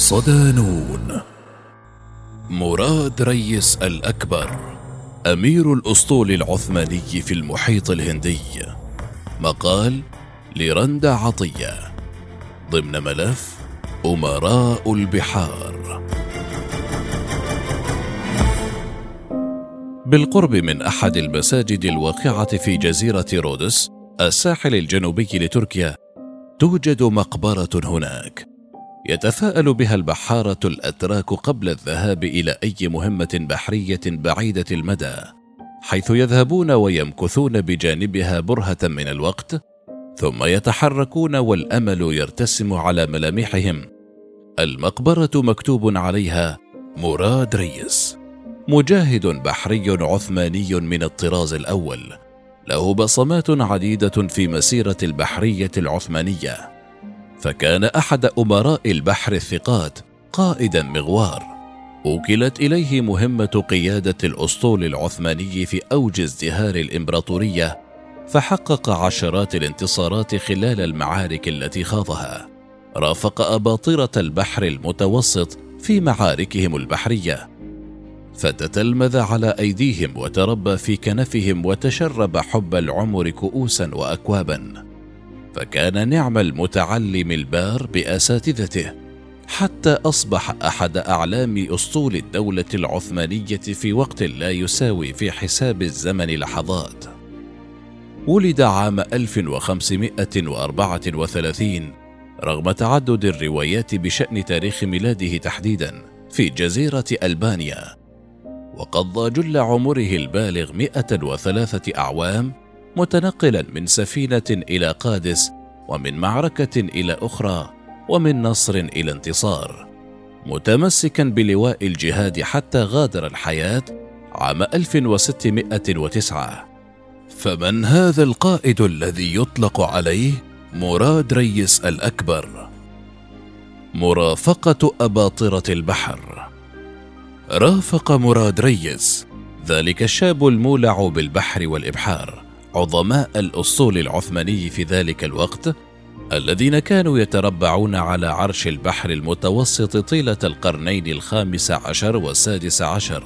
صدانون مراد ريس الأكبر أمير الأسطول العثماني في المحيط الهندي. مقال لرندا عطية. ضمن ملف أمراء البحار. بالقرب من أحد المساجد الواقعة في جزيرة رودس الساحل الجنوبي لتركيا توجد مقبرة هناك. يتفاءل بها البحارة الأتراك قبل الذهاب إلى أي مهمة بحرية بعيدة المدى حيث يذهبون ويمكثون بجانبها برهة من الوقت ثم يتحركون والأمل يرتسم على ملامحهم. المقبرة مكتوب عليها مراد ريس. مجاهد بحري عثماني من الطراز الأول. له بصمات عديدة في مسيرة البحرية العثمانية. فكان أحد أمراء البحر الثقات قائدا مغوار. وكلت إليه مهمة قيادة الأسطول العثماني في أوج ازدهار الإمبراطورية فحقق عشرات الانتصارات خلال المعارك التي خاضها. رافق أباطرة البحر المتوسط في معاركهم البحرية. فتتلمذ على أيديهم وتربى في كنفهم وتشرب حب العمر كؤوسا واكوابا. فكان نعم المتعلم البار بأساتذته حتى أصبح أحد أعلام أسطول الدولة العثمانية في وقت لا يساوي في حساب الزمن لحظات ولد عام 1534 رغم تعدد الروايات بشأن تاريخ ميلاده تحديدا في جزيرة ألبانيا. وقضى جل عمره البالغ 103 أعوام متنقلا من سفينة إلى قادس ومن معركة إلى أخرى ومن نصر إلى انتصار. متمسكا بلواء الجهاد حتى غادر الحياة عام 1609 فمن هذا القائد الذي يطلق عليه مراد ريس الأكبر؟ مرافقة أباطرة البحر. رافق مراد ريس ذلك الشاب المولع بالبحر والإبحار. عظماء الاسطول العثماني في ذلك الوقت الذين كانوا يتربعون على عرش البحر المتوسط طيلة القرنين الخامس عشر والسادس عشر.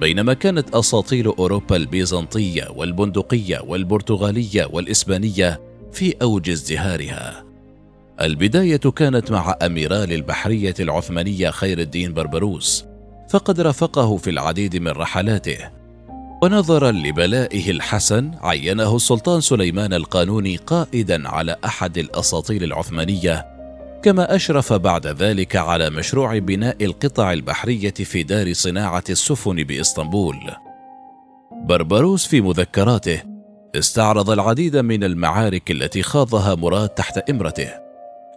بينما كانت أساطيل أوروبا البيزنطية والبندقية والبرتغالية والإسبانية في أوج ازدهارها. البداية كانت مع أميرال البحرية العثمانية خير الدين بربروس فقد رافقه في العديد من رحلاته. ونظرا لبلائه الحسن عينه السلطان سليمان القانوني قائدا على أحد الاساطيل العثمانية كما أشرف بعد ذلك على مشروع بناء القطع البحرية في دار صناعة السفن بإسطنبول. بربروس في مذكراته استعرض العديد من المعارك التي خاضها مراد تحت إمرته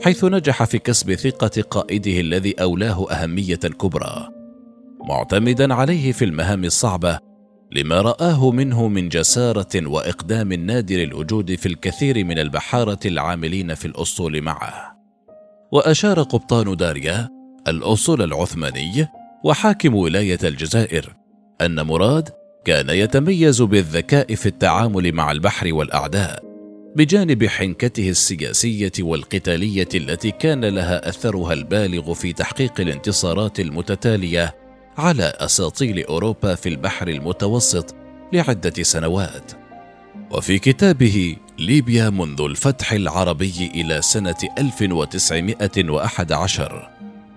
حيث نجح في كسب ثقة قائده الذي أولاه أهمية كبرى. معتمدا عليه في المهام الصعبة لما رآه منه من جسارة وإقدام نادر الوجود في الكثير من البحارة العاملين في الأسطول معه. وأشار قبطان داريا الأسطول العثماني وحاكم ولاية الجزائر أن مراد كان يتميز بالذكاء في التعامل مع البحر والأعداء بجانب حنكته السياسية والقتالية التي كان لها أثرها البالغ في تحقيق الانتصارات المتتالية على أساطيل أوروبا في البحر المتوسط لعدة سنوات. وفي كتابه ليبيا منذ الفتح العربي إلى سنة 1911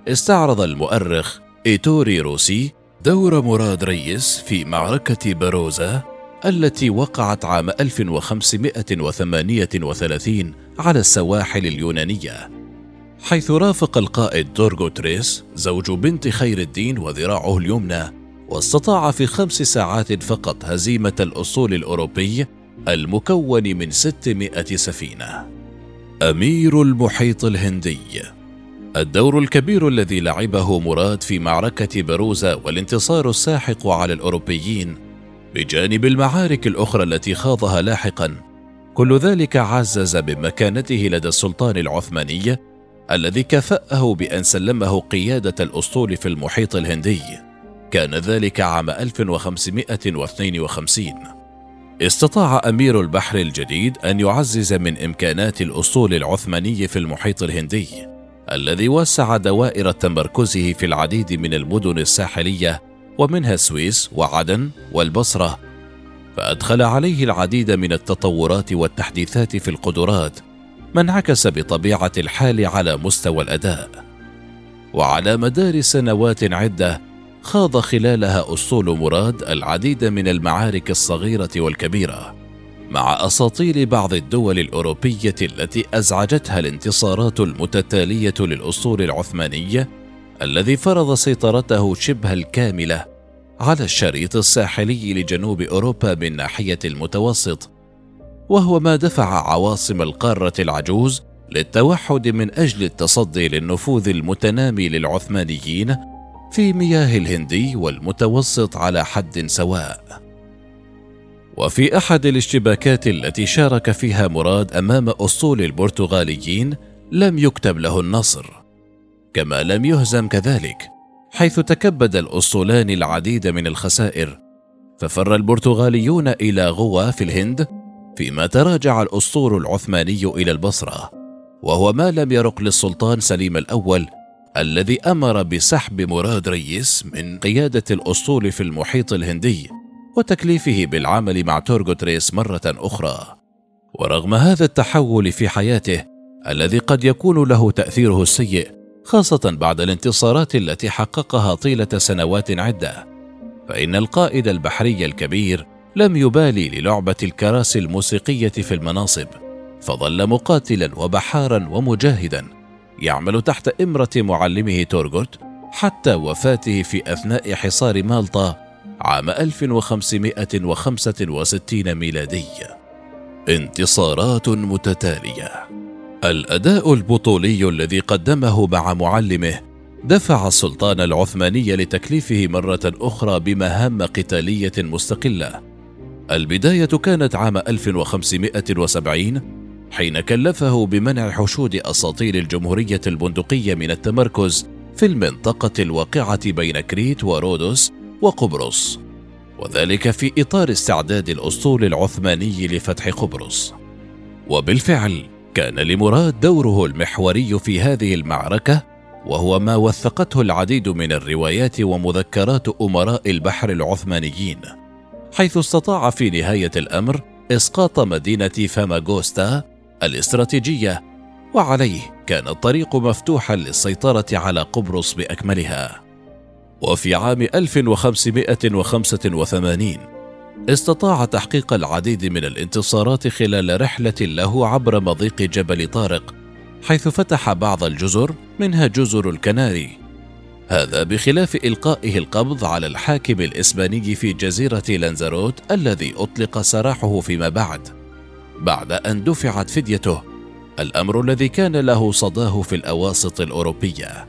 استعرض المؤرخ إيتوري روسي دور مراد ريس في معركة بروزا التي وقعت عام 1538 على السواحل اليونانية. حيث رافق القائد دورغو تريس زوج بنت خير الدين وذراعه اليمنى واستطاع في خمس ساعات فقط هزيمة الأصول الأوروبي المكون من 600 سفينة. أمير المحيط الهندي. الدور الكبير الذي لعبه مراد في معركة بروزا والانتصار الساحق على الأوروبيين بجانب المعارك الأخرى التي خاضها لاحقا. كل ذلك عزز بمكانته لدى السلطان العثماني الذي كافأه بأن سلمه قيادة الأسطول في المحيط الهندي. كان ذلك عام 1552 استطاع أمير البحر الجديد أن يعزز من إمكانات الأسطول العثماني في المحيط الهندي الذي وسع دوائر تمركزه في العديد من المدن الساحلية ومنها السويس وعدن والبصرة. فأدخل عليه العديد من التطورات والتحديثات في القدرات ما انعكس بطبيعة الحال على مستوى الأداء. وعلى مدار سنوات عدة خاض خلالها أسطول مراد العديد من المعارك الصغيرة والكبيرة مع اساطيل بعض الدول الأوروبية التي أزعجتها الانتصارات المتتالية للأسطول العثماني الذي فرض سيطرته شبه الكاملة على الشريط الساحلي لجنوب أوروبا من ناحية المتوسط وهو ما دفع عواصم القارة العجوز للتوحد من أجل التصدي للنفوذ المتنامي للعثمانيين في مياه الهندي والمتوسط على حد سواء. وفي أحد الاشتباكات التي شارك فيها مراد أمام اسطول البرتغاليين لم يكتب له النصر. كما لم يهزم كذلك حيث تكبد الاسطولان العديد من الخسائر ففر البرتغاليون إلى غوا في الهند فيما تراجع الاسطول العثماني إلى البصرة وهو ما لم يرق للسلطان سليم الأول الذي أمر بسحب مراد ريس من قيادة الأسطول في المحيط الهندي وتكليفه بالعمل مع تورغوت ريس مرة أخرى. ورغم هذا التحول في حياته الذي قد يكون له تأثيره السيء خاصة بعد الانتصارات التي حققها طيلة سنوات عدة فإن القائد البحري الكبير لم يبالي للعبة الكراسي الموسيقية في المناصب فظل مقاتلا وبحارا ومجاهدا يعمل تحت إمرة معلمه تورغوت حتى وفاته في أثناء حصار مالطا عام 1565 ميلادي. انتصارات متتالية. الأداء البطولي الذي قدمه مع معلمه دفع السلطان العثماني لتكليفه مرة أخرى بمهام قتالية مستقلة البداية كانت عام 1570 حين كلفه بمنع حشود اساطيل الجمهورية البندقية من التمركز في المنطقة الواقعة بين كريت ورودوس وقبرص وذلك في إطار استعداد الأسطول العثماني لفتح قبرص. وبالفعل كان لمراد دوره المحوري في هذه المعركة وهو ما وثقته العديد من الروايات ومذكرات أمراء البحر العثمانيين. حيث استطاع في نهاية الأمر إسقاط مدينة فاماغوستا الاستراتيجية وعليه كان الطريق مفتوحا للسيطرة على قبرص بأكملها. وفي عام 1585 استطاع تحقيق العديد من الانتصارات خلال رحلة له عبر مضيق جبل طارق حيث فتح بعض الجزر منها جزر الكناري. هذا بخلاف إلقائه القبض على الحاكم الإسباني في جزيرة لانزاروت الذي أطلق سراحه فيما بعد بعد أن دفعت فديته الأمر الذي كان له صداه في الأواسط الأوروبية.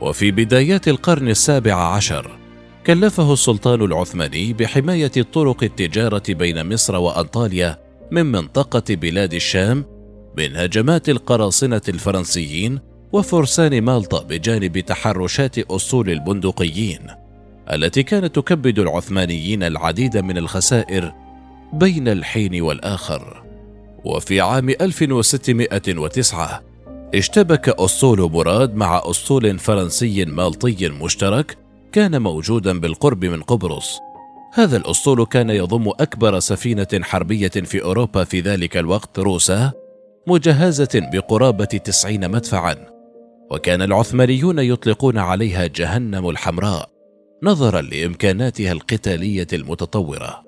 وفي بدايات القرن السابع عشر كلفه السلطان العثماني بحماية طرق التجارة بين مصر وأنطاليا من منطقة بلاد الشام من هجمات القراصنة الفرنسيين وفرسان مالطا بجانب تحرشات اسطول البندقيين التي كانت تكبد العثمانيين العديد من الخسائر بين الحين والآخر. وفي عام 1609 اشتبك اسطول مراد مع اسطول فرنسي مالطي مشترك كان موجودا بالقرب من قبرص. هذا الاسطول كان يضم أكبر سفينة حربية في أوروبا في ذلك الوقت روسا مجهزة بقرابة تسعين مدفعا. وكان العثمانيون يطلقون عليها جهنم الحمراء نظرا لإمكاناتها القتالية المتطورة.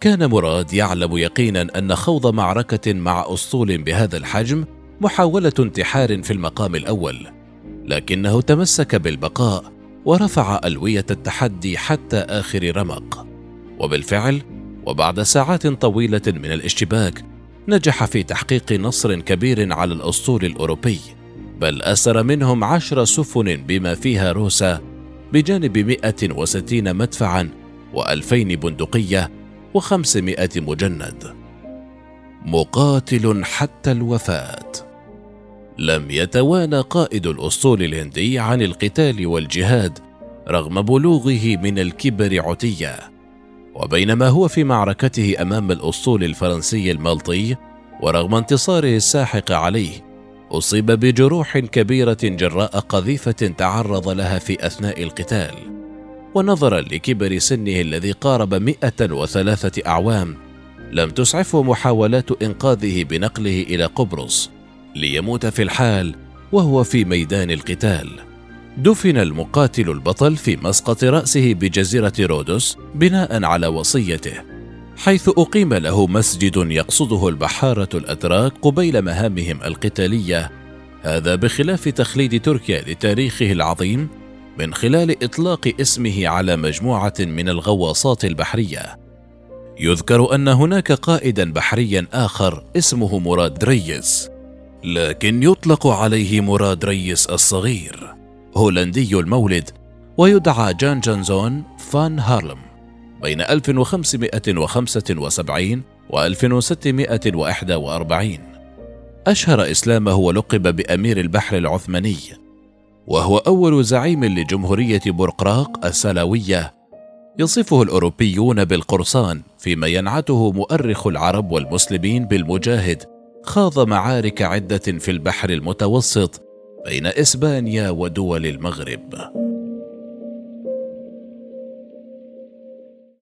كان مراد يعلم يقينا أن خوض معركة مع اسطول بهذا الحجم محاولة انتحار في المقام الأول لكنه تمسك بالبقاء ورفع ألوية التحدي حتى آخر رمق. وبالفعل وبعد ساعات طويلة من الاشتباك نجح في تحقيق نصر كبير على الاسطول الأوروبي. بل أسر منهم عشر سفن بما فيها روسا بجانب 160 مدفعا و2000 بندقية و500 مجند. مقاتل حتى الوفاة. لم يتوانى قائد الأسطول الهندي عن القتال والجهاد رغم بلوغه من الكبر عتيه وبينما هو في معركته أمام الأسطول الفرنسي المالطي ورغم انتصاره الساحق عليه أصيب بجروح كبيرة جراء قذيفة تعرض لها في أثناء القتال ونظرا لكبر سنه الذي قارب 103 أعوام لم تسعفه محاولات إنقاذه بنقله إلى قبرص ليموت في الحال وهو في ميدان القتال. دفن المقاتل البطل في مسقط رأسه بجزيرة رودوس بناء على وصيته. حيث أقيم له مسجد يقصده البحارة الأتراك قبيل مهامهم القتالية. هذا بخلاف تخليد تركيا لتاريخه العظيم من خلال إطلاق اسمه على مجموعة من الغواصات البحرية. يذكر أن هناك قائدا بحريا آخر اسمه مراد ريس لكن يطلق عليه مراد ريس الصغير هولندي المولد ويدعى جان جانزون فان هارلم. بين 1575 و 1641 أشهر إسلامه ولقب بأمير البحر العثماني وهو أول زعيم لجمهورية برقراق السلاوية. يصفه الأوروبيون بالقرصان فيما ينعته مؤرخ العرب والمسلمين بالمجاهد خاض معارك عدة في البحر المتوسط بين إسبانيا ودول المغرب.